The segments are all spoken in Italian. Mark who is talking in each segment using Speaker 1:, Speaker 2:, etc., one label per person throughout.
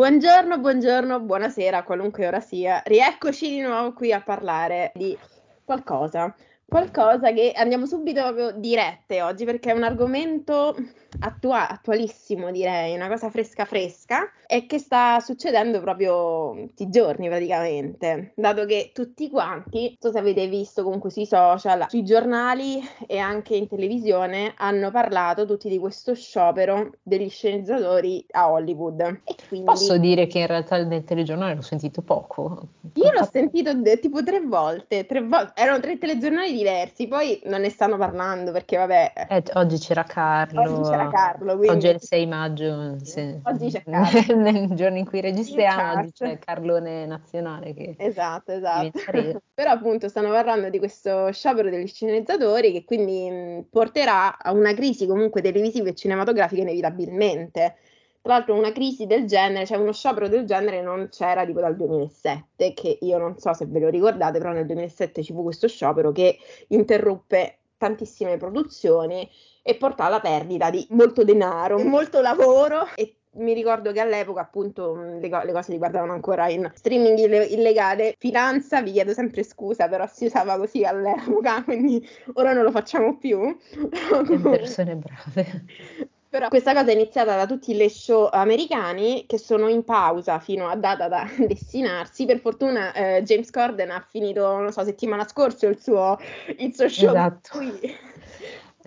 Speaker 1: Buongiorno, buongiorno, buonasera, qualunque ora sia. Rieccoci di nuovo qui a parlare di qualcosa. Qualcosa che andiamo subito proprio dirette oggi perché è un argomento attua- attualissimo, direi, una cosa fresca fresca e che sta succedendo proprio tutti i giorni praticamente, dato che tutti quanti, non so se avete visto comunque sui social, sui giornali e anche in televisione hanno parlato tutti di questo sciopero degli sceneggiatori a Hollywood.
Speaker 2: E quindi... Posso dire che in realtà nel telegiornale l'ho sentito poco.
Speaker 1: Io l'ho sentito de- tipo tre volte, tre volte, erano tre telegiornali diversi, poi non ne stanno parlando perché vabbè...
Speaker 2: Eh, oggi c'era Carlo.
Speaker 1: Oggi c'era Carlo.
Speaker 2: Quindi... Oggi è il 6 maggio. Se...
Speaker 1: Oggi c'è Carlo.
Speaker 2: Nel giorno in cui registriamo, oggi c'è il Carlone nazionale. Che
Speaker 1: esatto, esatto. Però appunto stanno parlando di questo sciopero degli sceneggiatori che quindi mh, porterà a una crisi comunque televisiva e cinematografica inevitabilmente. Tra l'altro una crisi del genere, cioè uno sciopero del genere non c'era tipo dal 2007, che io non so se ve lo ricordate, però nel 2007 ci fu questo sciopero che interruppe tantissime produzioni e portò alla perdita di molto denaro, molto lavoro e mi ricordo che all'epoca appunto le, co- le, cose riguardavano ancora in streaming ill- illegale, finanza, vi chiedo sempre scusa, però si usava così all'epoca, quindi ora non lo facciamo più.
Speaker 2: persone brave.
Speaker 1: Però questa cosa è iniziata da tutti le show americani che sono in pausa fino a data da destinarsi. Per fortuna eh, James Corden ha finito, non so, settimana scorsa il suo, il suo show.
Speaker 2: Esatto. Qui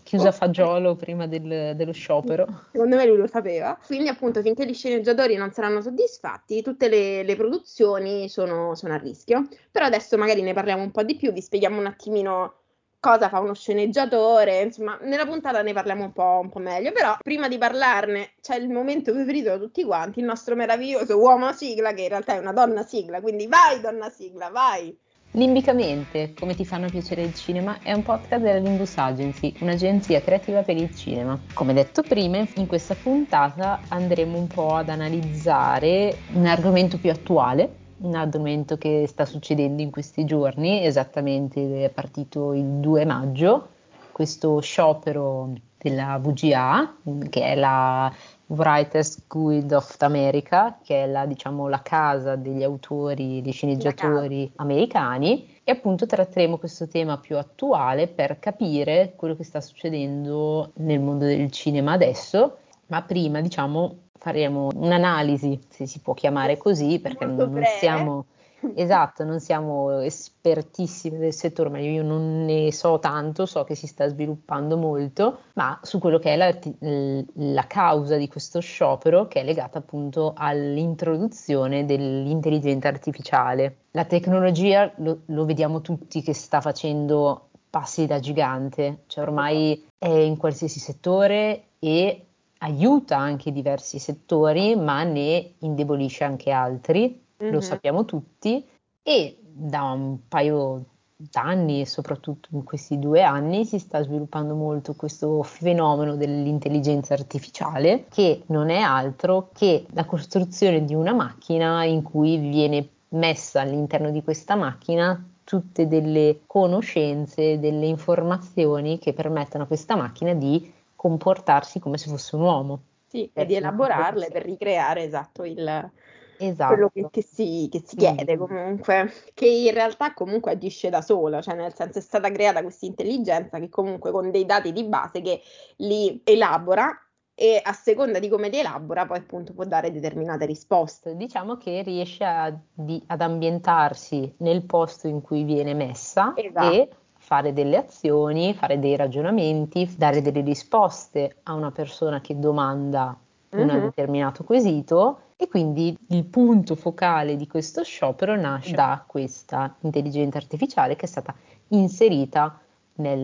Speaker 2: chiusa a fagiolo prima del, dello sciopero.
Speaker 1: Secondo me lui lo sapeva. Quindi, appunto, finché gli sceneggiatori non saranno soddisfatti, tutte le, le produzioni sono, sono, a rischio. Però adesso magari ne parliamo un po' di più, vi spieghiamo un attimino cosa fa uno sceneggiatore. Insomma, nella puntata ne parliamo un po', un po meglio. Però, prima di parlarne, c'è il momento preferito di tutti quanti, il nostro meraviglioso uomo sigla, che in realtà è una donna sigla. Quindi vai, donna sigla, vai!
Speaker 2: Limbicamente, come ti fanno piacere il cinema, è un podcast della Limbus Agency, un'agenzia creativa per il cinema. Come detto prima, in questa puntata andremo un po' ad analizzare un argomento più attuale, un argomento che sta succedendo in questi giorni, esattamente è partito il 2 maggio, questo sciopero della VGA, che è la Writers Guild of America, che è la, diciamo, la casa degli autori, degli sceneggiatori americani, e appunto tratteremo questo tema più attuale per capire quello che sta succedendo nel mondo del cinema adesso, ma prima diciamo faremo un'analisi, se si può chiamare così, perché non, non siamo Esatto, non siamo espertissimi del settore, ma io non ne so tanto, so che si sta sviluppando molto, ma su quello che è la, la causa di questo sciopero che è legata appunto all'introduzione dell'intelligenza artificiale. La tecnologia lo, lo vediamo tutti che sta facendo passi da gigante, cioè ormai è in qualsiasi settore e aiuta anche diversi settori, ma ne indebolisce anche altri mm-hmm. lo sappiamo tutti, e da un paio d'anni e soprattutto in questi due anni si sta sviluppando molto questo fenomeno dell'intelligenza artificiale che non è altro che la costruzione di una macchina in cui viene messa all'interno di questa macchina tutte delle conoscenze, delle informazioni che permettono a questa macchina di comportarsi come se fosse un uomo.
Speaker 1: Sì, e di elaborarle per ricreare esatto il, esatto. quello che, che, si, che si chiede comunque, che in realtà comunque agisce da sola, cioè nel senso è stata creata questa intelligenza che comunque con dei dati di base che li elabora e a seconda di come li elabora poi appunto può dare determinate risposte.
Speaker 2: Diciamo che riesce a, di, ad ambientarsi nel posto in cui viene messa esatto. e fare delle azioni, fare dei ragionamenti, dare delle risposte a una persona che domanda un uh-huh. determinato quesito e quindi il punto focale di questo sciopero nasce da questa intelligenza artificiale che è stata inserita nel,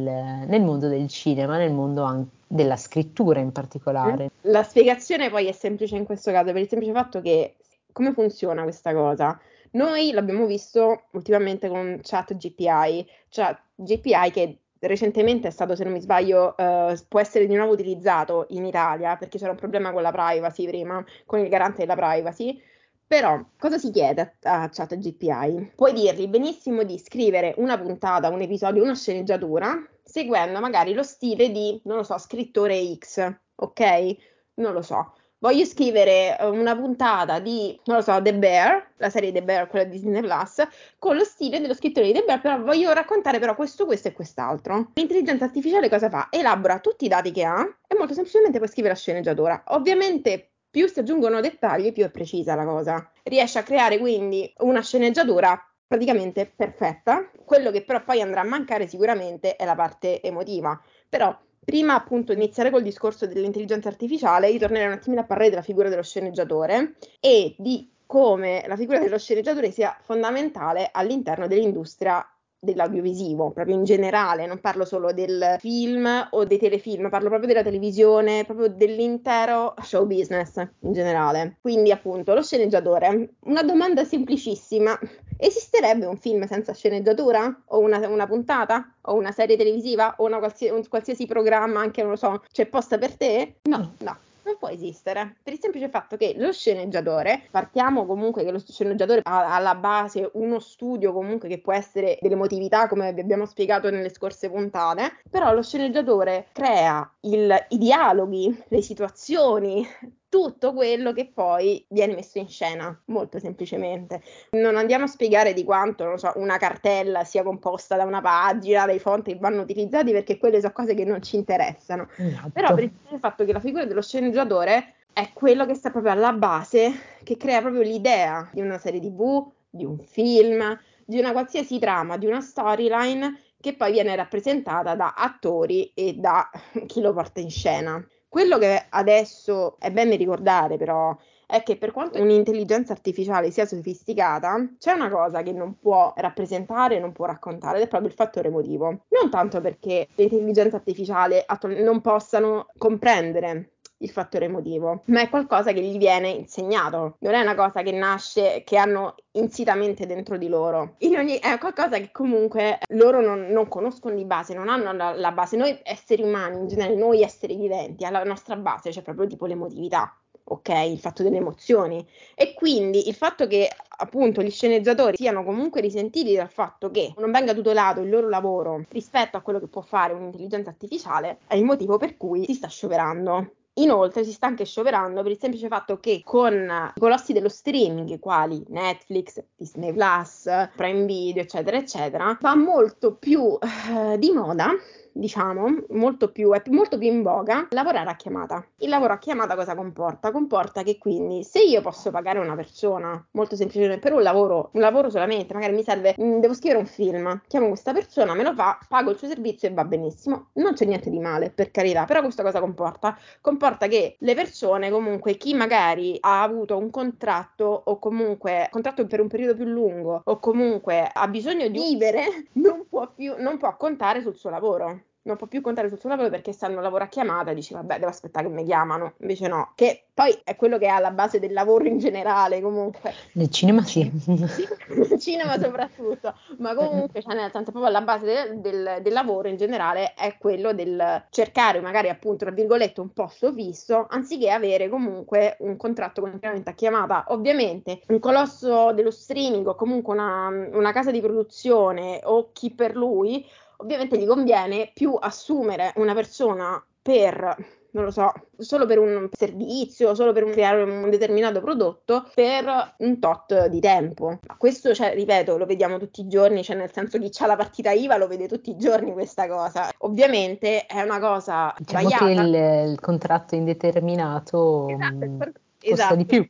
Speaker 2: nel mondo del cinema, nel mondo anche della scrittura in particolare.
Speaker 1: La spiegazione poi è semplice in questo caso per il semplice fatto che come funziona questa cosa? Noi l'abbiamo visto ultimamente con Chat GPI, cioè GPI che recentemente è stato, se non mi sbaglio, uh, può essere di nuovo utilizzato in Italia perché c'era un problema con la privacy prima, con il garante della privacy. Però cosa si chiede a, a ChatGPI? Puoi dirgli benissimo di scrivere una puntata, un episodio, una sceneggiatura, seguendo magari lo stile di, non lo so, scrittore X, ok? Non lo so. Voglio scrivere eh, una puntata di, non lo so, The Bear, la serie The Bear, quella di Disney Plus, con lo stile dello scrittore di The Bear, però voglio raccontare però questo, questo e quest'altro. L'intelligenza artificiale cosa fa? Elabora tutti i dati che ha e molto semplicemente poi scrive la sceneggiatura. Ovviamente più si aggiungono dettagli, più è precisa la cosa. Riesce a creare quindi una sceneggiatura praticamente perfetta. Quello che però poi andrà a mancare sicuramente è la parte emotiva. Però prima appunto iniziare col discorso dell'intelligenza artificiale, io tornerei un attimino a parlare della figura dello sceneggiatore e di come la figura dello sceneggiatore sia fondamentale all'interno dell'industria dell'audiovisivo, proprio in generale, non parlo solo del film o dei telefilm, parlo proprio della televisione, proprio dell'intero show business in generale. Quindi appunto lo sceneggiatore, una domanda semplicissima, esisterebbe un film senza sceneggiatura? O una, una puntata? O una serie televisiva? O una qualsiasi, un qualsiasi programma, anche non lo so, c'è posta per te? No, no non può esistere per il semplice fatto che lo sceneggiatore, partiamo comunque che lo sceneggiatore ha alla base uno studio comunque che può essere dell'emotività come vi abbiamo spiegato nelle scorse puntate, però lo sceneggiatore crea il, i dialoghi, le situazioni, tutto quello che poi viene messo in scena, molto semplicemente. Non andiamo a spiegare di quanto, so, una cartella sia composta da una pagina, dai fonti che vanno utilizzati, perché quelle sono cose che non ci interessano. Esatto. Però per il fatto che la figura dello sceneggiatore è quello che sta proprio alla base, che crea proprio l'idea di una serie tv, di un film, di una qualsiasi trama, di una storyline che poi viene rappresentata da attori e da chi lo porta in scena. Quello che adesso è bene ricordare però è che per quanto un'intelligenza artificiale sia sofisticata, c'è una cosa che non può rappresentare, non può raccontare, ed è proprio il fattore emotivo. Non tanto perché le intelligenze artificiali non possano comprendere il fattore emotivo, ma è qualcosa che gli viene insegnato, non è una cosa che nasce, che hanno insitamente dentro di loro. Ogni, è qualcosa che comunque loro non, non conoscono di base, non hanno la, la, base. Noi esseri umani, in genere, noi esseri viventi, alla nostra base c'è proprio tipo l'emotività. Ok, il fatto delle emozioni e quindi il fatto che appunto gli sceneggiatori siano comunque risentiti dal fatto che non venga tutelato il loro lavoro rispetto a quello che può fare un'intelligenza artificiale è il motivo per cui si sta scioperando. Inoltre si sta anche scioperando per il semplice fatto che con i colossi dello streaming, quali Netflix, Disney Plus, Prime Video, eccetera, eccetera, va molto più eh, di moda diciamo, molto più, è molto più in voga lavorare a chiamata. Il lavoro a chiamata cosa comporta? Comporta che quindi se io posso pagare una persona, molto semplicemente per un lavoro, un lavoro solamente, magari mi serve, mh, mm, devo scrivere un film, chiamo questa persona, me lo fa, pago il suo servizio e va benissimo. Non c'è niente di male, per carità, però questa cosa comporta? Comporta che le persone, comunque, chi magari ha avuto un contratto o comunque contratto per un periodo più lungo o comunque ha bisogno di vivere, non può più, non può contare sul suo lavoro non può più contare sul suo lavoro perché stanno lavoro a chiamata e dici vabbè devo aspettare che mi chiamano. Invece no che poi è quello che è alla base del lavoro in generale comunque.
Speaker 2: Nel cinema sì.
Speaker 1: Nel cinema soprattutto. Ma comunque cioè nel senso proprio alla base del, del, del, lavoro in generale è quello del cercare magari appunto tra virgolette un posto fisso anziché avere comunque un contratto continuamente a chiamata. Ovviamente un colosso dello streaming o comunque una, una casa di produzione o chi per lui ovviamente gli conviene più assumere una persona per non lo so, solo per un servizio, solo per creare un determinato prodotto per un tot di tempo. Ma questo, cioè, ripeto, lo vediamo tutti i giorni, cioè nel senso chi ha la partita IVA lo vede tutti i giorni questa cosa. Ovviamente è una cosa
Speaker 2: diciamo
Speaker 1: sbagliata.
Speaker 2: che il, il contratto indeterminato esatto, mh, costa esatto. di più.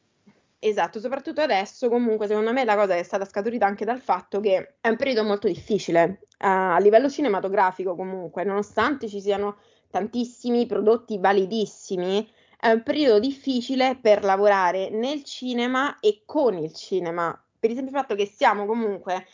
Speaker 1: Esatto, soprattutto adesso comunque secondo me la cosa è stata scaturita anche dal fatto che è un periodo molto difficile uh, a livello cinematografico comunque, nonostante ci siano tantissimi prodotti validissimi, è un periodo difficile per lavorare nel cinema e con il cinema, per il semplice fatto che siamo comunque,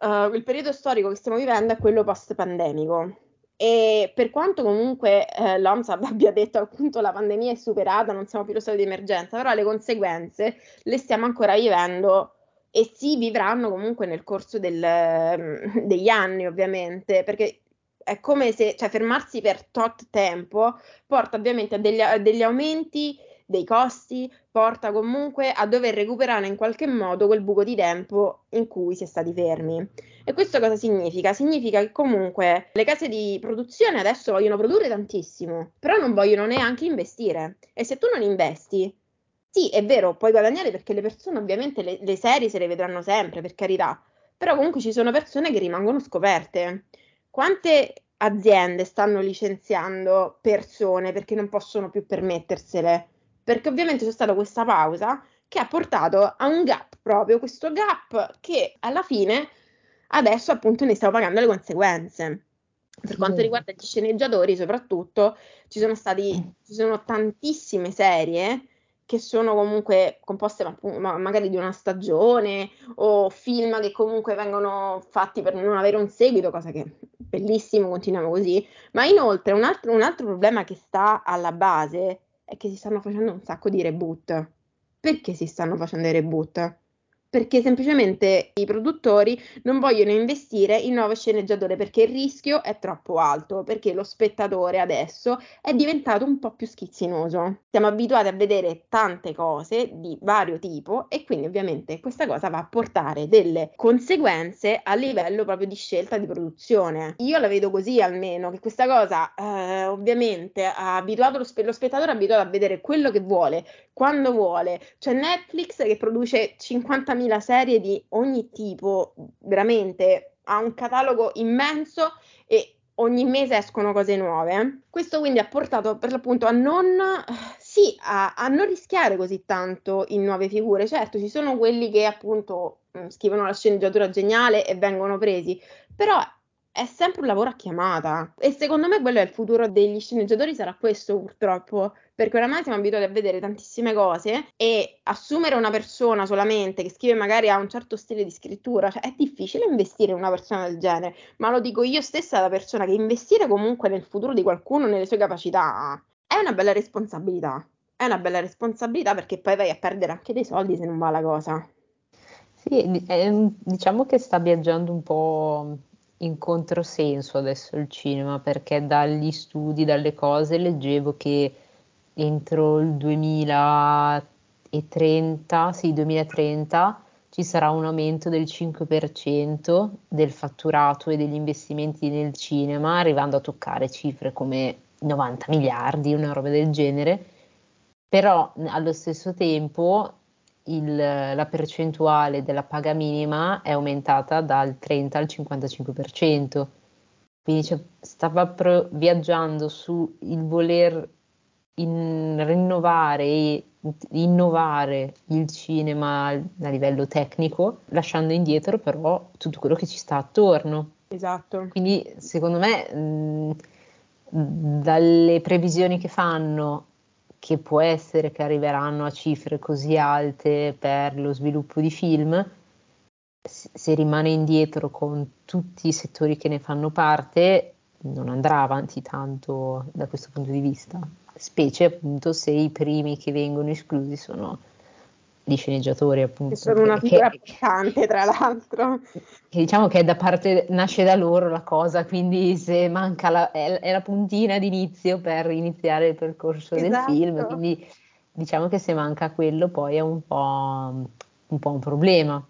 Speaker 1: uh, il periodo storico che stiamo vivendo è quello post-pandemico e per quanto comunque eh, l'OMS abbia detto appunto la pandemia è superata, non siamo più lo stato di emergenza, però le conseguenze le stiamo ancora vivendo e si vivranno comunque nel corso del, mm, degli anni, ovviamente, perché è come se cioè, fermarsi per tot tempo porta ovviamente a degli, a degli aumenti dei costi, porta comunque a dover recuperare in qualche modo quel buco di tempo in cui si è stati fermi. E questo cosa significa? Significa che comunque le case di produzione adesso vogliono produrre tantissimo, però non vogliono neanche investire. E se tu non investi, sì, è vero, puoi guadagnare perché le persone ovviamente le, le serie se le vedranno sempre, per carità, però comunque ci sono persone che rimangono scoperte. Quante aziende stanno licenziando persone perché non possono più permettersele? Perché ovviamente c'è stata questa pausa che ha portato a un gap proprio, questo gap che alla fine adesso appunto ne stiamo pagando le conseguenze. Per quanto riguarda gli sceneggiatori, soprattutto, ci sono stati, ci sono tantissime serie che sono comunque composte ma, magari di una stagione o film che comunque vengono fatti per non avere un seguito, cosa che è bellissimo, continuiamo così. Ma inoltre un altro, un altro problema che sta alla base è che si stanno facendo un sacco di reboot. Perché si stanno facendo i reboot? Perché semplicemente i produttori non vogliono investire in nuovo sceneggiatore perché il rischio è troppo alto, perché lo spettatore adesso è diventato un po' più schizzinoso. Siamo abituati a vedere tante cose di vario tipo e quindi ovviamente questa cosa va a portare delle conseguenze a livello proprio di scelta di produzione. Io la vedo così almeno, che questa cosa eh, ovviamente ha abituato lo, spe- lo spettatore abituato a vedere quello che vuole, quando vuole. C'è Netflix che produce 50 30.000 serie di ogni tipo, veramente ha un catalogo immenso e ogni mese escono cose nuove. Questo quindi ha portato per l'appunto a non, sì, a, a non rischiare così tanto in nuove figure. Certo, ci sono quelli che appunto mm, scrivono la sceneggiatura geniale e vengono presi, però è sempre un lavoro a chiamata e secondo me quello è il futuro degli sceneggiatori sarà questo purtroppo perché oramai siamo abituati a vedere tantissime cose e assumere una persona solamente che scrive magari a un certo stile di scrittura, cioè è difficile investire in una persona del genere, ma lo dico io stessa da persona che investire comunque nel futuro di qualcuno, nelle sue capacità, è una bella responsabilità. È una bella responsabilità perché poi vai a perdere anche dei soldi se non va la cosa.
Speaker 2: Sì, diciamo che sta viaggiando un po' in controsenso adesso il cinema, perché dagli studi, dalle cose, leggevo che entro il 2030, sì, 2030 ci sarà un aumento del 5% del fatturato e degli investimenti nel cinema, arrivando a toccare cifre come 90 miliardi, una roba del genere. Però allo stesso tempo il, la percentuale della paga minima è aumentata dal 30 al 55%. Quindi cioè, stava pro- viaggiando sul voler in rinnovare e innovare il cinema a livello tecnico, lasciando indietro però tutto quello che ci sta attorno.
Speaker 1: Esatto.
Speaker 2: Quindi secondo me mh, dalle previsioni che fanno che può essere che arriveranno a cifre così alte per lo sviluppo di film, se rimane indietro con tutti i settori che ne fanno parte, non andrà avanti tanto da questo punto di vista, specie appunto se i primi che vengono esclusi sono gli sceneggiatori appunto.
Speaker 1: Che sono una figura pesante tra l'altro.
Speaker 2: Che diciamo che da parte, nasce da loro la cosa, quindi se manca la, è, è la puntina d'inizio per iniziare il percorso esatto. del film, quindi diciamo che se manca quello poi è un po', un, po un problema,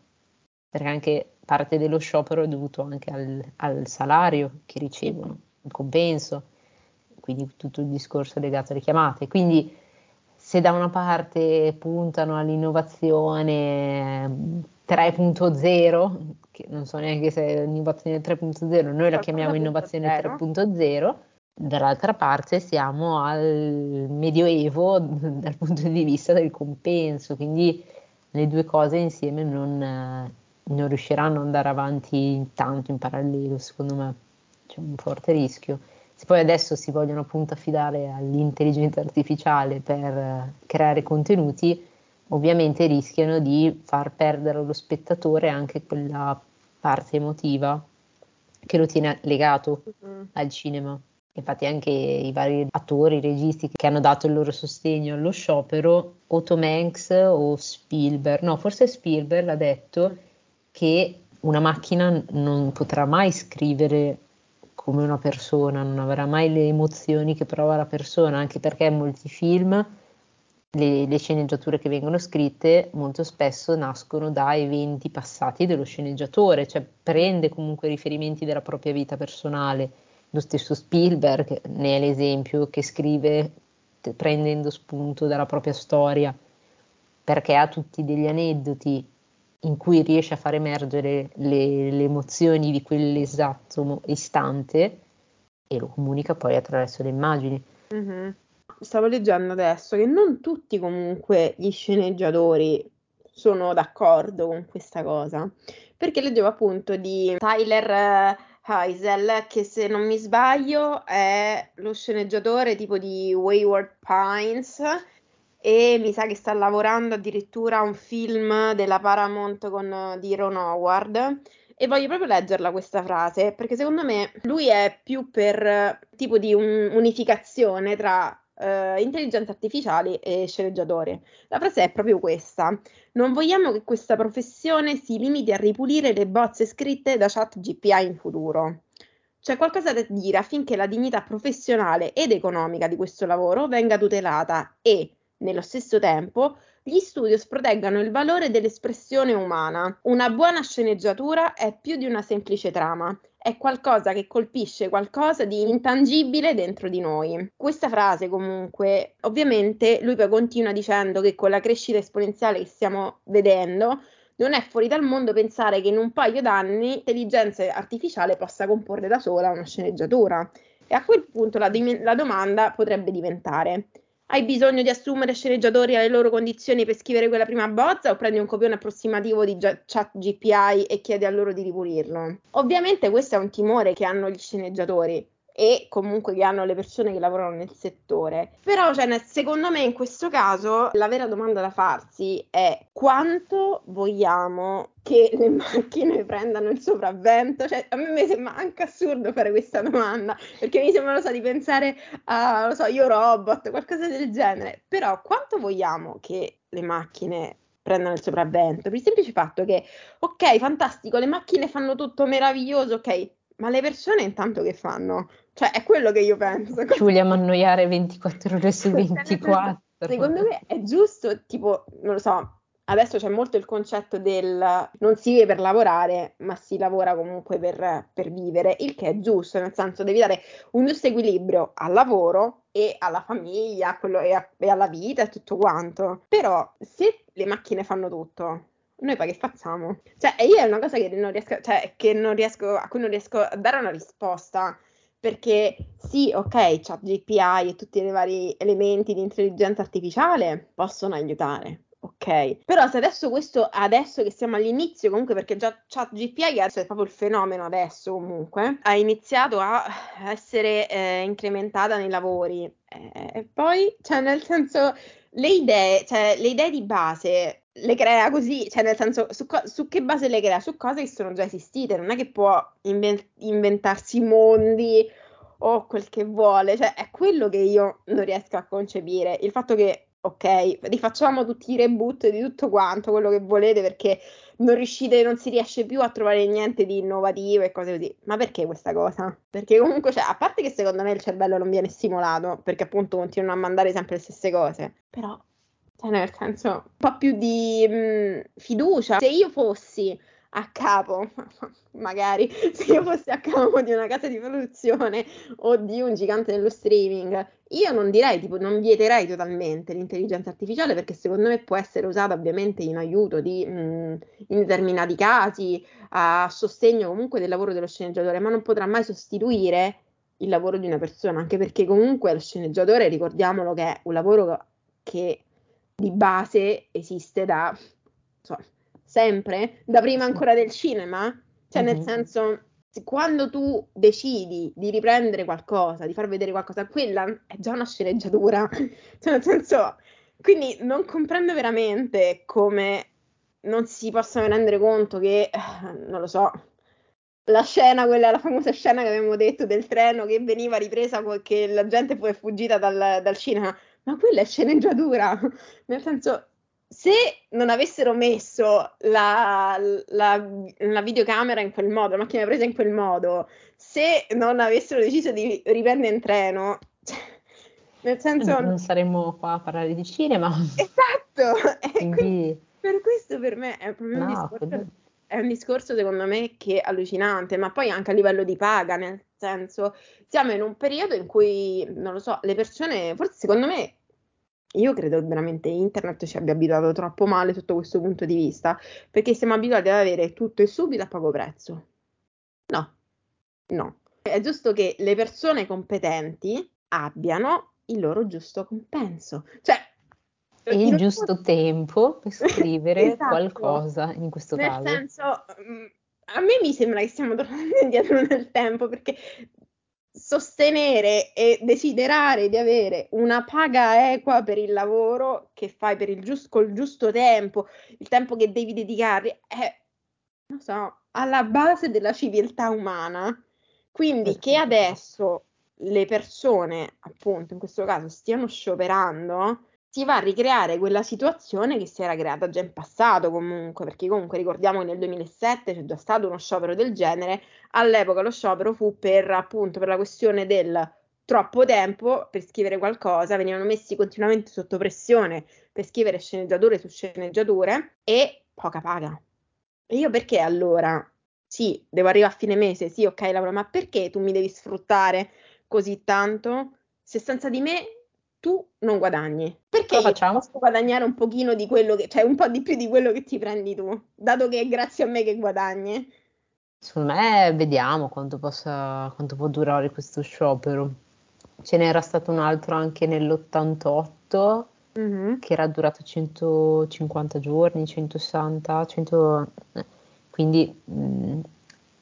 Speaker 2: perché anche parte dello sciopero è dovuto anche al, al salario che ricevono, il compenso, quindi tutto il discorso legato alle chiamate. Quindi se da una parte puntano all'innovazione 3.0, che non so neanche se è innovazione 3.0, noi la chiamiamo innovazione 3.0, dall'altra parte siamo al medioevo dal punto di vista del compenso, quindi le due cose insieme non, non riusciranno ad andare avanti tanto in parallelo, secondo me c'è un forte rischio. Se poi adesso si vogliono appunto affidare all'intelligenza artificiale per eh, creare contenuti, ovviamente rischiano di far perdere allo spettatore anche quella parte emotiva che lo tiene legato mm-hmm. al cinema. Infatti anche i vari attori, i registi che hanno dato il loro sostegno allo sciopero, o Tom Hanks o Spielberg, no, forse Spielberg ha detto che una macchina non potrà mai scrivere come una persona, non avrà mai le emozioni che prova la persona, anche perché molti film le, le, sceneggiature che vengono scritte molto spesso nascono da eventi passati dello sceneggiatore, cioè prende comunque riferimenti della propria vita personale. Lo stesso Spielberg ne è l'esempio che scrive prendendo spunto dalla propria storia, perché ha tutti degli aneddoti in cui riesce a far emergere le, le emozioni di quell'esatto istante e lo comunica poi attraverso le immagini.
Speaker 1: Mm-hmm stavo leggendo adesso che non tutti comunque gli sceneggiatori sono d'accordo con questa cosa, perché leggevo appunto di Tyler Heisel, che se non mi sbaglio è lo sceneggiatore tipo di Wayward Pines e mi sa che sta lavorando addirittura a un film della Paramount con di Ron Howard e voglio proprio leggerla questa frase perché secondo me lui è più per tipo di un, unificazione tra uh, intelligenza artificiale e sceneggiatore. La frase è proprio questa. Non vogliamo che questa professione si limiti a ripulire le bozze scritte da chat GPA in futuro. C'è qualcosa da dire affinché la dignità professionale ed economica di questo lavoro venga tutelata e, nello stesso tempo, gli studios proteggano il valore dell'espressione umana. Una buona sceneggiatura è più di una semplice trama, è qualcosa che colpisce qualcosa di intangibile dentro di noi. Questa frase comunque, ovviamente lui poi continua dicendo che con la crescita esponenziale che stiamo vedendo, non è fuori dal mondo pensare che in un paio d'anni l'intelligenza artificiale possa comporre da sola una sceneggiatura. E a quel punto la, la domanda potrebbe diventare: hai bisogno di assumere sceneggiatori alle loro condizioni per scrivere quella prima bozza o prendi un copione approssimativo di chat GPI e chiedi a loro di ripulirlo? Ovviamente questo è un timore che hanno gli sceneggiatori e comunque che hanno le persone che lavorano nel settore. Però, cioè, secondo me, in questo caso, la vera domanda da farsi è quanto vogliamo che le macchine prendano il sopravvento? Cioè, a me sembra anche assurdo fare questa domanda, perché mi sembra, lo so, di pensare a, lo so, io robot, qualcosa del genere. Però, quanto vogliamo che le macchine prendano il sopravvento? Per il semplice fatto che, ok, fantastico, le macchine fanno tutto meraviglioso, ok, ma le persone intanto che fanno? Cioè, è quello che io penso.
Speaker 2: Ci vogliamo annoiare 24 ore su 24.
Speaker 1: Secondo me è giusto, tipo, non lo so, adesso c'è molto il concetto del non si vive per lavorare, ma si lavora comunque per, per vivere, il che è giusto, nel senso devi dare un giusto equilibrio al lavoro e alla famiglia quello, e, a, e alla vita e tutto quanto. Però se le macchine fanno tutto, noi poi che facciamo? Cioè, io è una cosa che non riesco, cioè, che non riesco, a cui non riesco a dare una risposta. Perché sì, ok, chat GPI e tutti i vari elementi di intelligenza artificiale possono aiutare, ok. Però se adesso questo, adesso che siamo all'inizio, comunque perché già chat GPI è proprio il fenomeno adesso comunque, ha iniziato a essere eh, incrementata nei lavori. Eh, e poi, cioè nel senso, le idee, cioè le idee di base le crea così, cioè nel senso su, co- su, che base le crea? Su cose che sono già esistite, non è che può inven- inventarsi mondi o quel che vuole, cioè è quello che io non riesco a concepire, il fatto che ok, rifacciamo tutti i reboot di tutto quanto, quello che volete perché non riuscite, non si riesce più a trovare niente di innovativo e cose così. Ma perché questa cosa? Perché comunque, cioè, a parte che secondo me il cervello non viene stimolato, perché appunto continuano a mandare sempre le stesse cose, però cioè, nel senso, un po' più di mh, mm, fiducia. Se io fossi a capo, magari se io fossi a capo di una casa di produzione o di un gigante dello streaming, io non direi, tipo, non vieterei totalmente l'intelligenza artificiale perché secondo me può essere usata ovviamente in aiuto di, mh, mm, in determinati casi, a sostegno comunque del lavoro dello sceneggiatore, ma non potrà mai sostituire il lavoro di una persona, anche perché comunque lo sceneggiatore, ricordiamolo che è un lavoro che di base esiste da so, sempre, da prima ancora del cinema. Cioè, mm-hmm. nel senso, quando tu decidi di riprendere qualcosa, di far vedere qualcosa, quella è già una sceneggiatura. cioè, nel senso, quindi non comprendo veramente come non si possano rendere conto che, non lo so, la scena, quella, la famosa scena che avevamo detto del treno che veniva ripresa perché la gente poi è fuggita dal, dal cinema ma quella è sceneggiatura. Nel senso, se non avessero messo la, la, la, videocamera in quel modo, la macchina presa in quel modo, se non avessero deciso di riprendere in treno, cioè, Nel senso...
Speaker 2: Non saremmo qua a parlare di cinema.
Speaker 1: Esatto!
Speaker 2: Quindi...
Speaker 1: Per questo per me è proprio no, un discorso... È un discorso secondo me che è allucinante, ma poi anche a livello di paga, nel senso siamo in un periodo in cui, non lo so, le persone, forse secondo me io credo veramente internet ci abbia abituato troppo male sotto questo punto di vista, perché siamo abituati ad avere tutto e subito a poco prezzo. No, no. È giusto che le persone competenti abbiano il loro giusto compenso. Cioè,
Speaker 2: e il giusto posso... tempo per scrivere esatto. qualcosa in questo
Speaker 1: nel
Speaker 2: caso.
Speaker 1: Nel senso, mm, a me mi sembra che stiamo tornando indietro nel tempo perché sostenere e desiderare di avere una paga equa per il lavoro che fai per il giusto, col giusto tempo, il tempo che devi dedicare, è, non so, alla base della civiltà umana. Quindi che adesso le persone, appunto, in questo caso, stiano scioperando, si va a ricreare quella situazione che si era creata già in passato comunque, perché comunque ricordiamo che nel 2007 c'è già stato uno sciopero del genere, all'epoca lo sciopero fu per appunto per la questione del troppo tempo per scrivere qualcosa, venivano messi continuamente sotto pressione per scrivere sceneggiature su sceneggiature e poca paga. E io perché allora? Sì, devo arrivare a fine mese, sì, ok Laura, ma perché tu mi devi sfruttare così tanto se senza di me tu non guadagni. Perché io posso guadagnare un pochino di quello che, cioè un po' di più di quello che ti prendi tu, dato che è grazie a me che guadagni.
Speaker 2: Secondo me vediamo quanto, possa, quanto può durare questo sciopero. Ce n'era stato un altro anche nell'88 mm-hmm. che era durato 150 giorni, 160, 100... quindi mh, mm,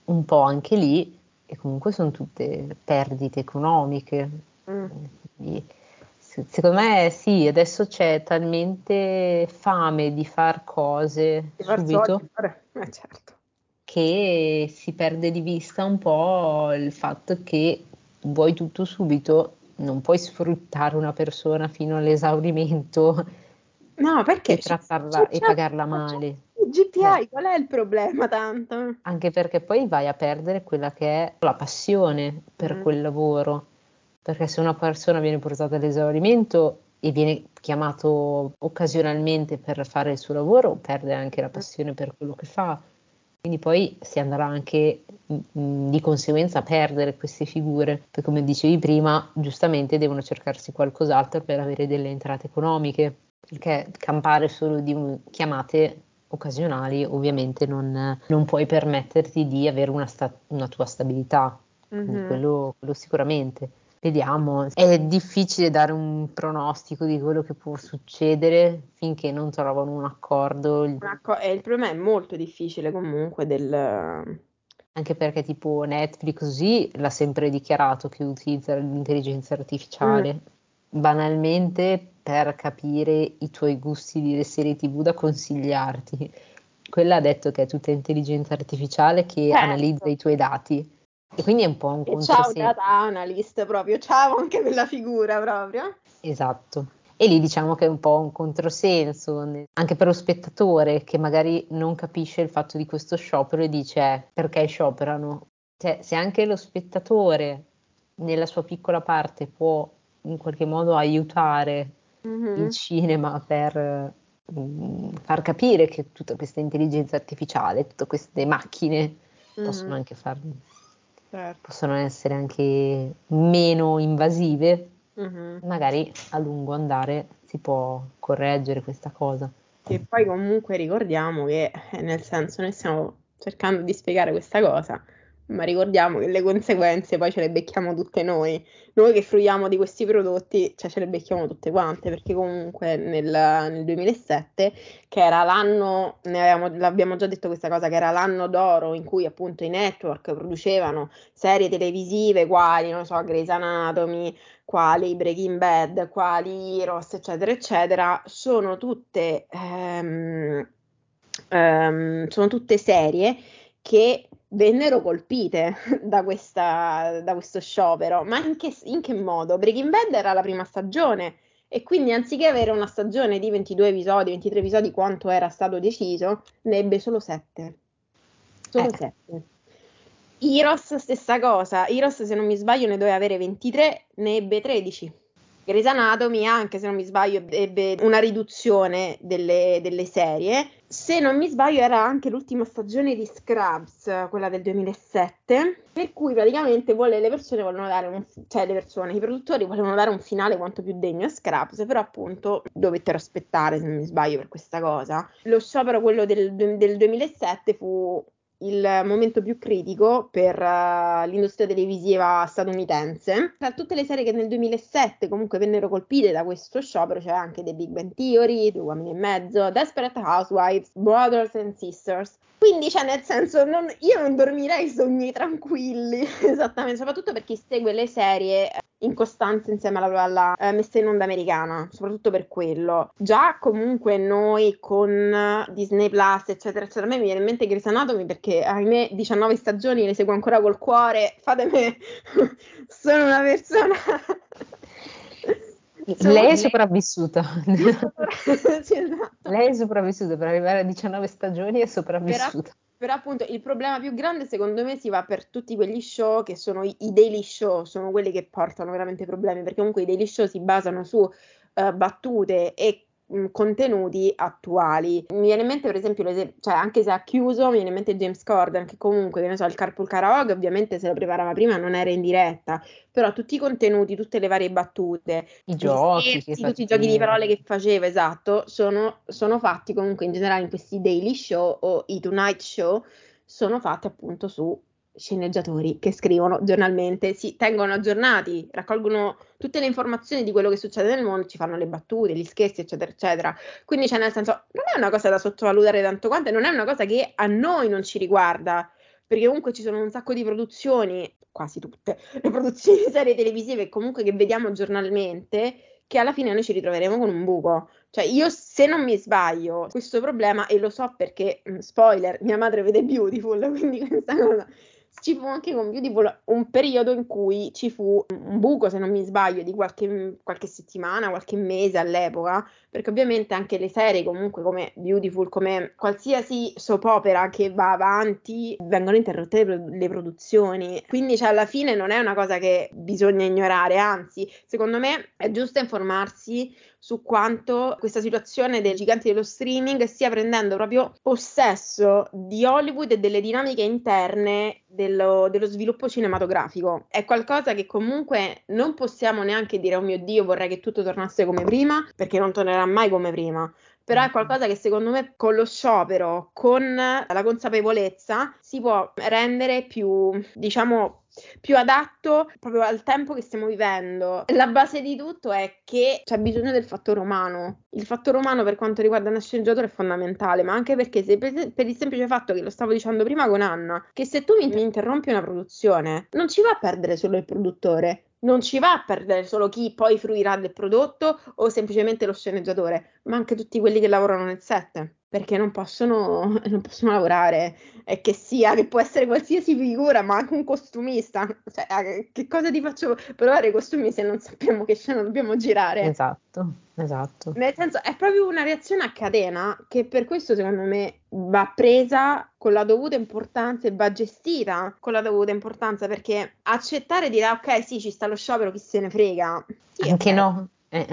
Speaker 2: un po' anche lì e comunque sono tutte perdite economiche. Mm. Quindi, Secondo me sì, adesso c'è talmente fame di far cose di subito
Speaker 1: eh, certo.
Speaker 2: che si perde di vista un po' il fatto che vuoi tutto subito, non puoi sfruttare una persona fino all'esaurimento
Speaker 1: no, perché
Speaker 2: e trattarla c'è, e pagarla male.
Speaker 1: GPI, eh. qual è il problema tanto?
Speaker 2: Anche perché poi vai a perdere quella che è la passione per mm. quel lavoro perché se una persona viene portata all'esaurimento e viene chiamato occasionalmente per fare il suo lavoro, perde anche la passione per quello che fa. Quindi poi si andrà anche mh, mm, mm, di conseguenza a perdere queste figure, perché come dicevi prima, giustamente devono cercarsi qualcos'altro per avere delle entrate economiche, perché campare solo di chiamate occasionali ovviamente non, non puoi permetterti di avere una, sta- una tua stabilità, mm-hmm. quello, quello sicuramente. Vediamo, è difficile dare un pronostico di quello che può succedere finché non trovano un accordo.
Speaker 1: Un acco- il problema è molto difficile comunque del...
Speaker 2: Anche perché tipo Netflix così l'ha sempre dichiarato che utilizza l'intelligenza artificiale. Mm. Banalmente per capire i tuoi gusti di serie tv da consigliarti. Quella ha detto che è tutta intelligenza artificiale che certo. analizza i tuoi dati e quindi è un po' un
Speaker 1: e Ciao data analyst proprio, ciao anche quella figura proprio.
Speaker 2: Esatto. E lì diciamo che è un po' un controsenso, anche per lo spettatore che magari non capisce il fatto di questo sciopero e dice eh, perché scioperano. Cioè, se anche lo spettatore nella sua piccola parte può in qualche modo aiutare mm-hmm. il cinema per mm, far capire che tutta questa intelligenza artificiale, tutte queste macchine mm-hmm. possono anche farlo certo. possono essere anche meno invasive, uh-huh. magari a lungo andare si può correggere questa cosa.
Speaker 1: E poi comunque ricordiamo che, eh, nel senso, noi stiamo cercando di spiegare questa cosa, ma ricordiamo che le conseguenze poi ce le becchiamo tutte noi. Noi che fruiamo di questi prodotti, cioè ce le becchiamo tutte quante, perché comunque nel, nel 2007, che era l'anno, avevamo, l'abbiamo già detto questa cosa, che era l'anno d'oro in cui appunto i network producevano serie televisive quali, non so, Grey's Anatomy, quali Breaking Bad, quali Heroes, eccetera, eccetera, sono tutte, um, um, sono tutte serie che vennero colpite da, questa, da questo sciopero. Ma in che, in che modo? Breaking Bad era la prima stagione e quindi anziché avere una stagione di 22 episodi, 23 episodi, quanto era stato deciso, ne ebbe solo 7. Solo eh. 7. Heroes, stessa cosa. Heroes, se non mi sbaglio, ne doveva avere 23, ne ebbe 13. Grey's Anatomy, anche se non mi sbaglio, ebbe una riduzione delle, delle serie. Se non mi sbaglio, era anche l'ultima stagione di Scrubs, quella del 2007, per cui praticamente vuole, le persone volevano dare un, cioè le persone, i produttori volevano dare un finale quanto più degno a Scrubs, però appunto dovettero aspettare, se non mi sbaglio, per questa cosa. Lo sciopero, quello del, del 2007, fu il momento più critico per uh, l'industria televisiva statunitense. Tra tutte le serie che nel 2007 comunque vennero colpite da questo sciopero c'è anche The Big Bang Theory, Due Uomini e Mezzo, Desperate Housewives, Brothers and Sisters. Quindi, cioè, nel senso, non, io non dormirei sogni tranquilli, esattamente, soprattutto per chi segue le serie in costanza insieme alla, alla eh, messa in onda americana, soprattutto per quello. Già comunque noi con Disney Plus, eccetera, eccetera, a me mi viene in mente Grey's Anatomy perché ahimè 19 stagioni le seguo ancora col cuore, fatemi, sono una persona...
Speaker 2: Lei è sopravvissuta. esatto. Lei è sopravvissuta per arrivare a 19 stagioni è sopravvissuta.
Speaker 1: Però appunto il problema più grande secondo me si va per tutti quegli show che sono i, i daily show, sono quelli che portano veramente problemi, perché comunque i daily show si basano su uh, battute e mh, contenuti attuali. Mi viene in mente, per esempio, cioè, anche se ha chiuso, mi viene in mente James Corden, che comunque, che ne so, il Carpool Karaoke ovviamente se lo preparava prima, non era in diretta, però tutti i contenuti, tutte le varie battute,
Speaker 2: i giochi,
Speaker 1: scherzi, tutti i giochi di parole che faceva, esatto, sono, sono fatti comunque in generale in questi daily show o i tonight show, sono fatti appunto su sceneggiatori che scrivono giornalmente, si tengono aggiornati, raccolgono tutte le informazioni di quello che succede nel mondo, ci fanno le battute, gli scherzi, eccetera, eccetera. Quindi, cioè, nel senso, non è una cosa da sottovalutare tanto quanto, non è una cosa che a noi non ci riguarda, perché comunque ci sono un sacco di produzioni, quasi tutte, le produzioni serie televisive comunque che vediamo giornalmente, che alla fine noi ci ritroveremo con un buco. Cioè, io se non mi sbaglio, questo problema, e lo so perché, spoiler, mia madre vede Beautiful, quindi questa cosa ci fu anche con Beautiful un periodo in cui ci fu un buco, se non mi sbaglio, di qualche, qualche, settimana, qualche mese all'epoca, perché ovviamente anche le serie comunque come Beautiful, come qualsiasi soap opera che va avanti, vengono interrotte le, produzioni. Quindi cioè, alla fine non è una cosa che bisogna ignorare, anzi, secondo me è giusto informarsi su quanto questa situazione dei giganti dello streaming stia prendendo proprio possesso di Hollywood e delle dinamiche interne dello, dello, sviluppo cinematografico. È qualcosa che comunque non possiamo neanche dire, oh mio Dio, vorrei che tutto tornasse come prima, perché non tornerà mai come prima però è qualcosa che secondo me con lo sciopero, con la consapevolezza, si può rendere più, diciamo, più adatto proprio al tempo che stiamo vivendo. La base di tutto è che c'è bisogno del fattore umano. Il fattore umano per quanto riguarda una sceneggiatura è fondamentale, ma anche perché se per, per, il semplice fatto che lo stavo dicendo prima con Anna, che se tu mi interrompi una produzione, non ci va a perdere solo il produttore, non ci va a perdere solo chi poi fruirà del prodotto o semplicemente lo sceneggiatore, ma anche tutti quelli che lavorano nel set, perché non possono, non possono lavorare, e che sia, che può essere qualsiasi figura, ma anche un costumista. Cioè, ah, che cosa ti faccio provare i costumi se non sappiamo che scena dobbiamo girare?
Speaker 2: Esatto, esatto.
Speaker 1: Nel senso, è proprio una reazione a catena che per questo secondo me va presa con la dovuta importanza e va gestita con la dovuta importanza perché accettare di dire ok sì ci sta lo sciopero chi se ne frega
Speaker 2: sì, anche okay. no eh,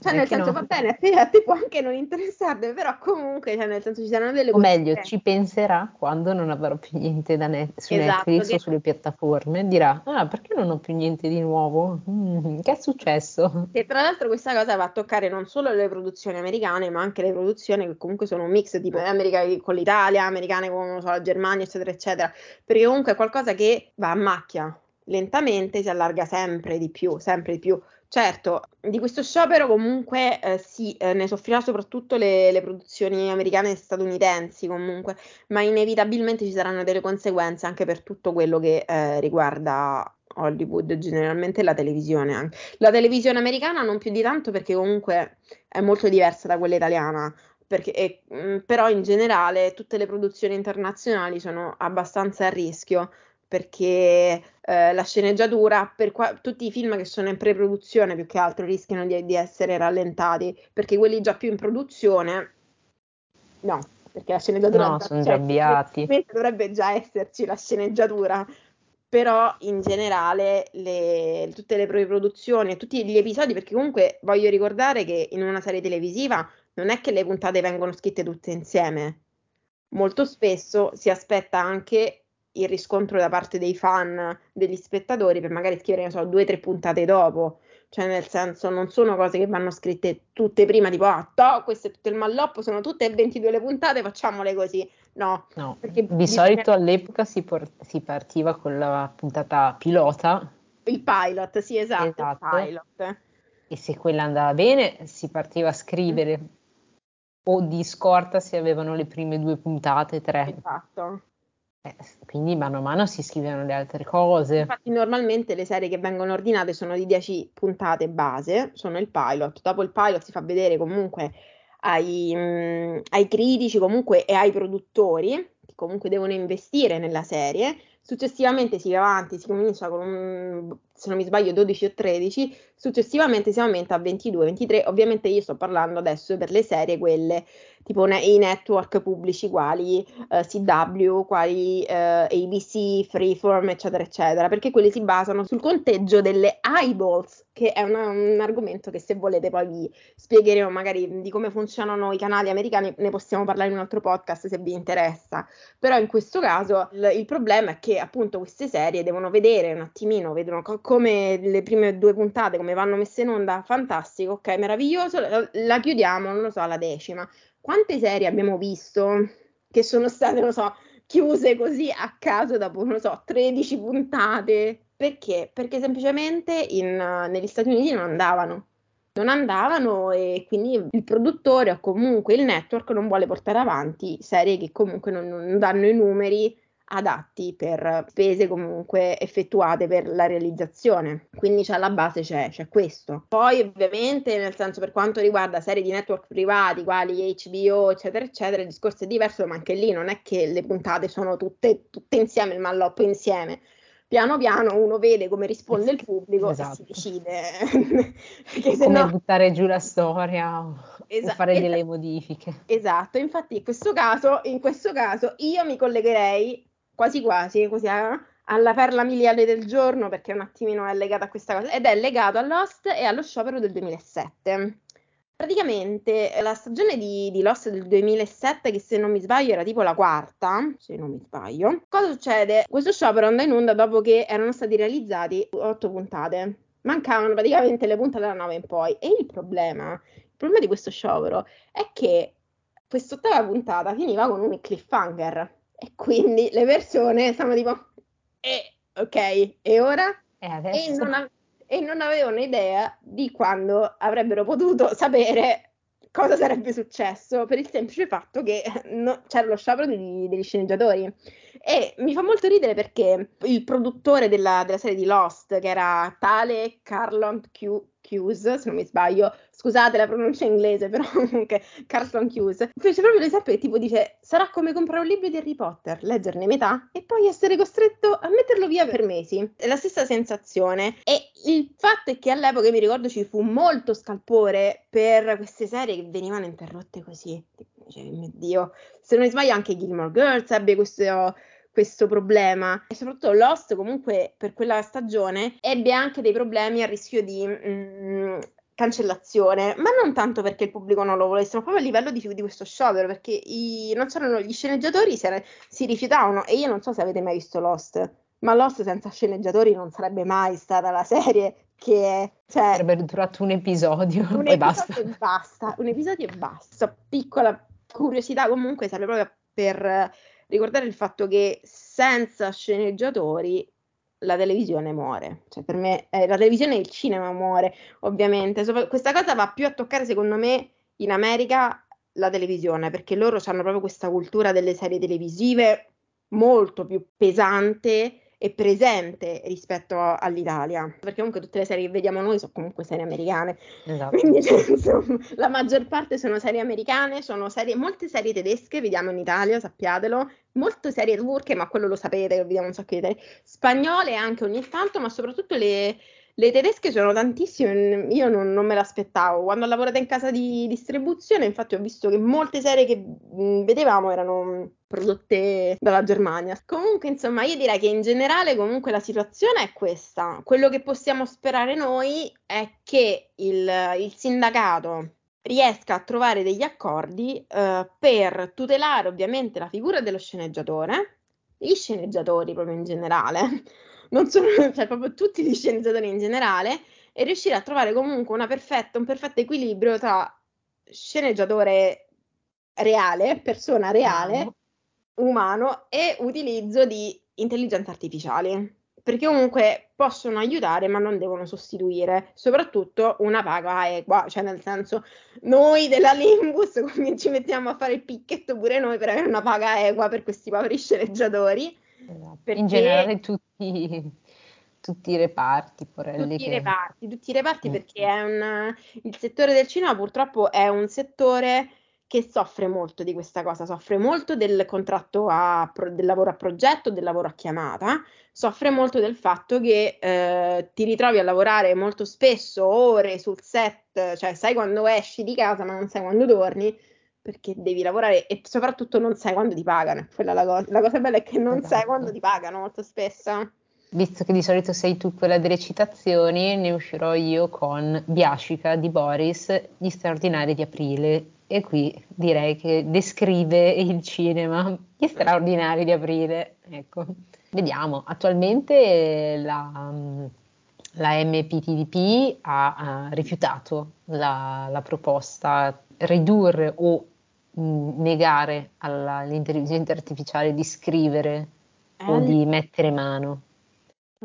Speaker 1: cioè, nel senso, no. va bene, a te, a te, può anche non interessarne, però comunque, cioè, nel senso, ci saranno delle
Speaker 2: cose. O meglio, ci penserà quando non avrò più niente da net- su esatto, Netflix che... o sulle piattaforme. Dirà, ah, perché non ho più niente di nuovo? Mm, che è successo?
Speaker 1: E tra l'altro questa cosa va a toccare non solo le produzioni americane, ma anche le produzioni che comunque sono un mix, tipo America con l'Italia, americane con so, la Germania, eccetera, eccetera. Perché comunque è qualcosa che va a macchia. Lentamente si allarga sempre di più, sempre di più Certo, di questo sciopero comunque eh, sì, eh, ne soffrirà soprattutto le, le, produzioni americane e statunitensi comunque, ma inevitabilmente ci saranno delle conseguenze anche per tutto quello che eh, riguarda Hollywood, generalmente la televisione anche. La televisione americana non più di tanto perché comunque è molto diversa da quella italiana, perché, mm, però in generale tutte le produzioni internazionali sono abbastanza a rischio perché eh, la sceneggiatura, per qua- tutti i film che sono in pre-produzione più che altro rischiano di, di, essere rallentati, perché quelli già più in produzione, no, perché la sceneggiatura...
Speaker 2: No, sono già avviati.
Speaker 1: Dovrebbe già esserci la sceneggiatura, però in generale le, tutte le produzioni e tutti gli episodi, perché comunque voglio ricordare che in una serie televisiva non è che le puntate vengono scritte tutte insieme, molto spesso si aspetta anche il riscontro da parte dei fan, degli spettatori, per magari scrivere, non so, due o tre puntate dopo. Cioè, nel senso, non sono cose che vanno scritte tutte prima, tipo, ah, to, questo è tutto il malloppo, sono tutte 22 le puntate, facciamole così. No,
Speaker 2: no. di bisogna... solito all'epoca si, por- si, partiva con la puntata pilota.
Speaker 1: Il pilot, sì, esatto, esatto. pilot.
Speaker 2: E se quella andava bene, si partiva a scrivere. Mm. O di scorta se avevano le prime due puntate, tre.
Speaker 1: Esatto.
Speaker 2: Eh, quindi mano a mano si scrivono le altre cose.
Speaker 1: Infatti normalmente le serie che vengono ordinate sono di 10 puntate base, sono il pilot. Dopo il pilot si fa vedere comunque ai, mh, mm, ai critici comunque e ai produttori che comunque devono investire nella serie. Successivamente si va avanti, si comincia con un, se non mi sbaglio 12 o 13, successivamente si aumenta a 22, 23. Ovviamente io sto parlando adesso per le serie quelle tipo i network pubblici quali eh, CW, quali eh, ABC, Freeform, eccetera, eccetera, perché quelli si basano sul conteggio delle eyeballs, che è una, un argomento che se volete poi vi spiegheremo magari di come funzionano i canali americani, ne possiamo parlare in un altro podcast se vi interessa, però in questo caso il, il problema è che appunto queste serie devono vedere un attimino, vedono co- come le prime due puntate, come vanno messe in onda, fantastico, ok, meraviglioso, la, chiudiamo, non lo so, alla decima quante serie abbiamo visto che sono state, non so, chiuse così a caso dopo, non so, 13 puntate? Perché? Perché semplicemente in, negli Stati Uniti non andavano. Non andavano e quindi il produttore o comunque il network non vuole portare avanti serie che comunque non, non danno i numeri adatti per spese comunque effettuate per la realizzazione. Quindi c'è la base, c'è, c'è questo. Poi ovviamente nel senso per quanto riguarda serie di network privati quali HBO eccetera eccetera il discorso è diverso ma anche lì non è che le puntate sono tutte, tutte insieme, il malloppo insieme piano piano uno vede come risponde il pubblico esatto. e si decide.
Speaker 2: Perché come no... buttare giù la storia o, Esa- fare esatto. delle modifiche.
Speaker 1: Esatto, infatti in questo caso, in questo caso io mi collegherei quasi quasi, così eh, alla perla miliare del giorno, perché un attimino è legata a questa cosa, ed è legato a e allo sciopero del 2007. Praticamente la stagione di, di, Lost del 2007, che se non mi sbaglio era tipo la quarta, se non mi sbaglio, cosa succede? Questo sciopero andò in onda dopo che erano stati realizzati otto puntate. Mancavano praticamente le puntate da 9 in poi. E il problema, il problema di questo sciopero è che quest'ottava puntata finiva con un cliffhanger e quindi le persone stanno tipo, eh, ok, e ora?
Speaker 2: E?
Speaker 1: E, non a- e non avevano idea di quando avrebbero potuto sapere cosa sarebbe successo per il semplice fatto che no, c'era lo sciopero degli, degli, sceneggiatori. E mi fa molto ridere perché il produttore della, della serie di Lost, che era tale Carlon Q, Hughes, se non mi sbaglio, scusate la pronuncia inglese, però comunque Carlton Hughes, fece proprio l'esempio che tipo dice sarà come comprare un libro di Harry Potter, leggerne metà e poi essere costretto a metterlo via per mesi. È la stessa sensazione e il fatto è che all'epoca mi ricordo ci fu molto scalpore per queste serie che venivano interrotte così. Dice, mio Dio, se non mi sbaglio anche Gilmore Girls ebbe questo questo problema e soprattutto Lost comunque per quella stagione ebbe anche dei problemi a rischio di mm, cancellazione, ma non tanto perché il pubblico non lo volesse, ma proprio a livello di, di questo sciopero, perché i, non c'erano gli sceneggiatori, si, si rifiutavano e io non so se avete mai visto Lost, ma Lost senza sceneggiatori non sarebbe mai stata la serie che cioè,
Speaker 2: sarebbe durato un episodio
Speaker 1: un
Speaker 2: e
Speaker 1: basta. E basta. Un episodio e basta. Piccola curiosità comunque serve proprio per ricordare il fatto che senza sceneggiatori la televisione muore. Cioè, per me eh, la televisione e il cinema muore, ovviamente. So, questa cosa va più a toccare, secondo me, in America la televisione, perché loro hanno proprio questa cultura delle serie televisive molto più pesante e presente rispetto all'Italia, perché comunque tutte le serie che vediamo noi sono comunque serie americane, esatto. quindi cioè, insomma, la maggior parte sono serie americane, sono serie, molte serie tedesche vediamo in Italia, sappiatelo, molte serie turche, ma quello lo sapete che vediamo un sacco di serie, spagnole anche ogni tanto, ma soprattutto le, le tedesche sono tantissime, io non, non me l'aspettavo. Quando ho lavorato in casa di distribuzione, infatti, ho visto che molte serie che vedevamo erano prodotte dalla Germania. Comunque, insomma, io direi che in generale comunque la situazione è questa. Quello che possiamo sperare noi è che il, il sindacato riesca a trovare degli accordi eh, per tutelare ovviamente la figura dello sceneggiatore, gli sceneggiatori proprio in generale, non solo, cioè proprio tutti gli sceneggiatori in generale, e riuscire a trovare comunque perfetta, un perfetto equilibrio tra sceneggiatore reale, persona reale, umano, umano e utilizzo di intelligenze artificiali perché comunque possono aiutare ma non devono sostituire, soprattutto una paga equa, cioè nel senso noi della Limbus ci mettiamo a fare il picchetto pure noi per avere una paga equa per questi poveri sceneggiatori.
Speaker 2: Esatto. In generale tutti, tutti i reparti,
Speaker 1: porelli. Tutti
Speaker 2: che...
Speaker 1: i reparti, tutti i reparti mm. perché un, il settore del cinema purtroppo è un settore che soffre molto di questa cosa, soffre molto del contratto a, del lavoro a progetto, del lavoro a chiamata, soffre molto del fatto che eh, ti ritrovi a lavorare molto spesso ore sul set, cioè sai quando esci di casa ma non sai quando torni, perché devi lavorare e soprattutto non sai quando ti pagano. Quella la cosa. La cosa bella è che non esatto. sai quando ti pagano molto spesso.
Speaker 2: Visto che di solito sei tu quella delle citazioni, ne uscirò io con Biascica di Boris, Gli straordinari di aprile e qui direi che descrive il cinema, gli straordinari di aprile. Ecco, vediamo. Attualmente la, la MPTDP ha, ha rifiutato la, la, proposta ridurre o mh, negare alla, all'intelligenza artificiale di scrivere eh. o di mettere mano.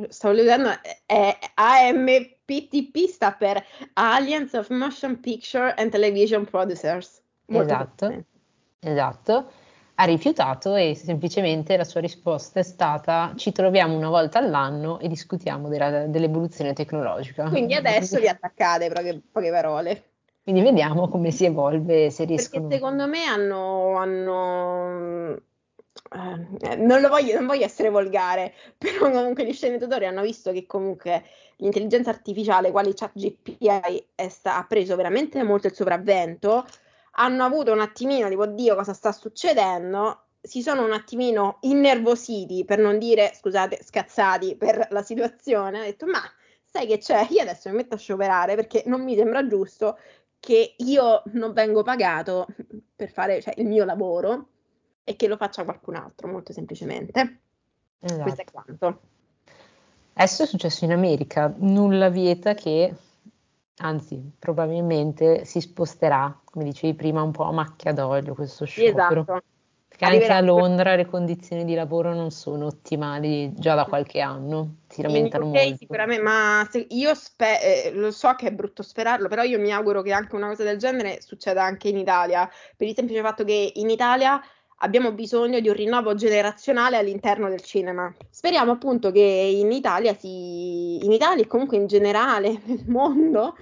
Speaker 1: Stavo leggendo, è AMPTP sta per Alliance of Motion Picture and Television Producers.
Speaker 2: Molto esatto, esatto. Ha rifiutato e semplicemente la sua risposta è stata ci troviamo una volta all'anno e discutiamo della, dell'evoluzione tecnologica.
Speaker 1: Quindi adesso vi attaccate, poche, poche parole.
Speaker 2: Quindi vediamo come si evolve, se riescono.
Speaker 1: Perché secondo me hanno, hanno eh, non, voglio, non, voglio, essere volgare, però comunque gli sceneggiatori hanno visto che comunque l'intelligenza artificiale, quale ChatGPT ha preso veramente molto il sopravvento, hanno avuto un attimino tipo, oddio, cosa sta succedendo? Si sono un attimino innervositi, per non dire, scusate, scazzati per la situazione. Ha detto, ma sai che c'è? Io adesso mi metto a scioperare perché non mi sembra giusto che io non vengo pagato per fare cioè, il mio lavoro e che lo faccia qualcun altro, molto semplicemente. Esatto. Questo è quanto.
Speaker 2: Adesso è successo in America, nulla vieta che, anzi, probabilmente si sposterà, come dicevi prima, un po' a macchia d'olio questo sciopero. Esatto. Perché anche a Londra le condizioni di lavoro non sono ottimali già da qualche anno, si lamentano okay, molto.
Speaker 1: Sicuramente, ma io spe- eh, lo so che è brutto sperarlo, però io mi auguro che anche una cosa del genere succeda anche in Italia, per il semplice fatto che in Italia abbiamo bisogno di un rinnovo generazionale all'interno del cinema. Speriamo appunto che in Italia, si, in Italia e comunque in generale nel mondo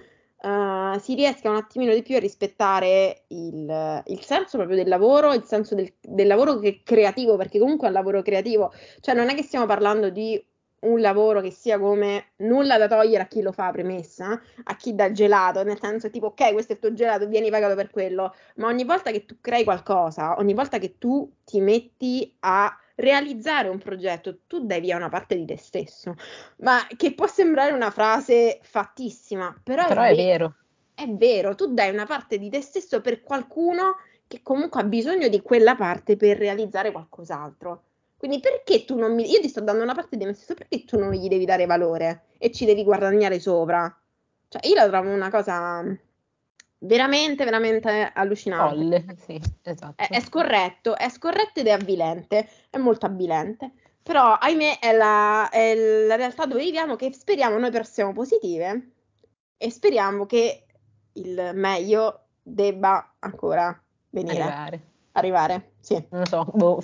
Speaker 1: uh, si riesca un attimino di più a rispettare il, il senso proprio del lavoro, il senso del, del lavoro creativo, perché comunque è un lavoro creativo, cioè non è che stiamo parlando di un lavoro che sia come nulla da togliere a chi lo fa, premessa, a chi dà il gelato, nel senso tipo ok, questo è il tuo gelato, vieni pagato per quello, ma ogni volta che tu crei qualcosa, ogni volta che tu ti metti a realizzare un progetto, tu dai via una parte di te stesso, ma che può sembrare una frase fattissima, però,
Speaker 2: però è, vero.
Speaker 1: È vero, tu dai una parte di te stesso per qualcuno che comunque ha bisogno di quella parte per realizzare qualcos'altro. Quindi perché tu non mi... Io ti sto dando una parte di me stesso, perché tu non gli devi dare valore e ci devi guadagnare sopra? Cioè, io la trovo una cosa veramente, veramente allucinante.
Speaker 2: Folle, sì, esatto.
Speaker 1: È, è, scorretto, è scorretto ed è avvilente, è molto avvilente. Però, ahimè, è la, è la realtà dove viviamo che speriamo noi però siamo positive e speriamo che il meglio debba ancora venire.
Speaker 2: Arrivare
Speaker 1: arrivare, sì.
Speaker 2: Non lo so, boh.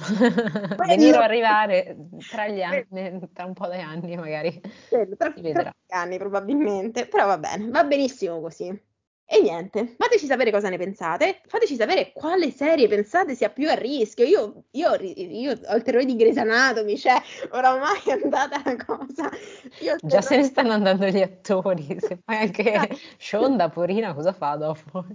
Speaker 2: venire o arrivare tra gli anni, tra un po' di anni magari.
Speaker 1: Quello, tra, tra anni probabilmente, però va bene, va benissimo così. E niente, fateci sapere cosa ne pensate, fateci sapere quale serie pensate sia più a rischio. Io, io, io ho il terrore di Grey's Anatomy, cioè oramai è andata la cosa.
Speaker 2: Già se ne stanno andando gli attori, se poi anche Shonda, Porina, cosa fa dopo?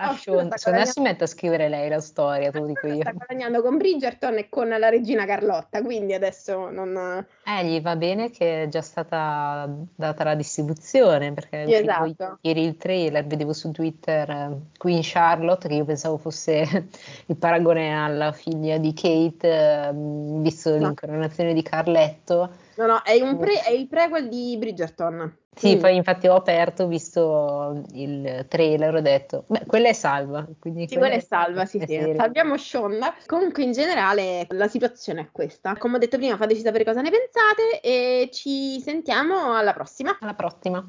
Speaker 2: Ah, Sean, secondo me si mette a scrivere lei la storia, te lo dico io.
Speaker 1: Sta guadagnando con Bridgerton e con la regina Carlotta, quindi adesso non...
Speaker 2: Eh, gli va bene che è già stata data la distribuzione, perché
Speaker 1: esatto.
Speaker 2: ieri il trailer vedevo su Twitter eh, Queen Charlotte, che io pensavo fosse il paragone alla figlia di Kate, eh, visto no. l'incoronazione di Carletto.
Speaker 1: No, no, è, pre- è il prequel di Bridgerton.
Speaker 2: Sì, mm. poi infatti ho aperto, ho visto il trailer, ho detto, beh, quella è salva.
Speaker 1: Quindi sì, quella è salva, sì, sì. Salviamo Shonda. Comunque in generale la situazione è questa. Come ho detto prima, fateci sapere cosa ne pensate e ci sentiamo alla prossima.
Speaker 2: Alla prossima.